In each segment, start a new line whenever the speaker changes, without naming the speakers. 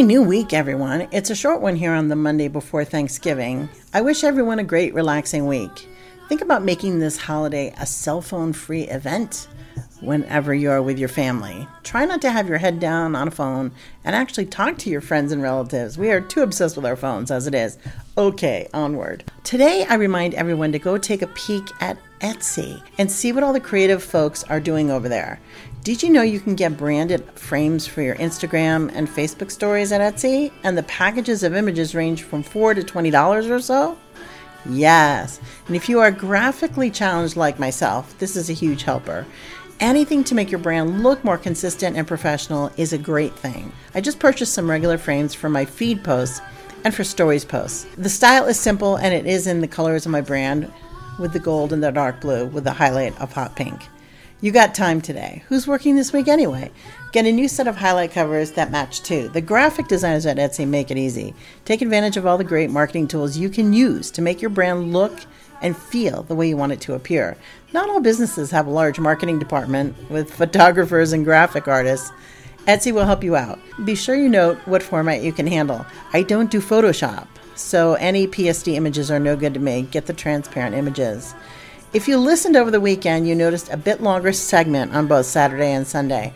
Happy New Week, everyone. It's a short one here on the Monday before Thanksgiving. I wish everyone a great, relaxing week. Think about making this holiday a cell phone free event whenever you're with your family. Try not to have your head down on a phone and actually talk to your friends and relatives. We are too obsessed with our phones as it is. Okay, onward. Today, I remind everyone to go take a peek at Etsy and see what all the creative folks are doing over there. Did you know you can get branded frames for your Instagram and Facebook stories at Etsy? And the packages of images range from 4 to $20 or so? Yes. And if you are graphically challenged like myself, this is a huge helper. Anything to make your brand look more consistent and professional is a great thing. I just purchased some regular frames for my feed posts and for stories posts. The style is simple and it is in the colors of my brand with the gold and the dark blue with the highlight of hot pink. You got time today. Who's working this week anyway? Get a new set of highlight covers that match too. The graphic designers at Etsy make it easy. Take advantage of all the great marketing tools you can use to make your brand look and feel the way you want it to appear. Not all businesses have a large marketing department with photographers and graphic artists. Etsy will help you out. Be sure you note what format you can handle. I don't do Photoshop, so any PSD images are no good to me. Get the transparent images. If you listened over the weekend, you noticed a bit longer segment on both Saturday and Sunday.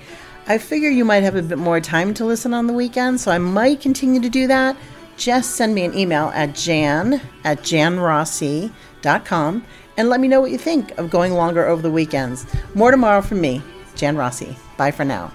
I figure you might have a bit more time to listen on the weekend, so I might continue to do that. Just send me an email at jan at janrossi.com and let me know what you think of going longer over the weekends. More tomorrow from me, Jan Rossi. Bye for now.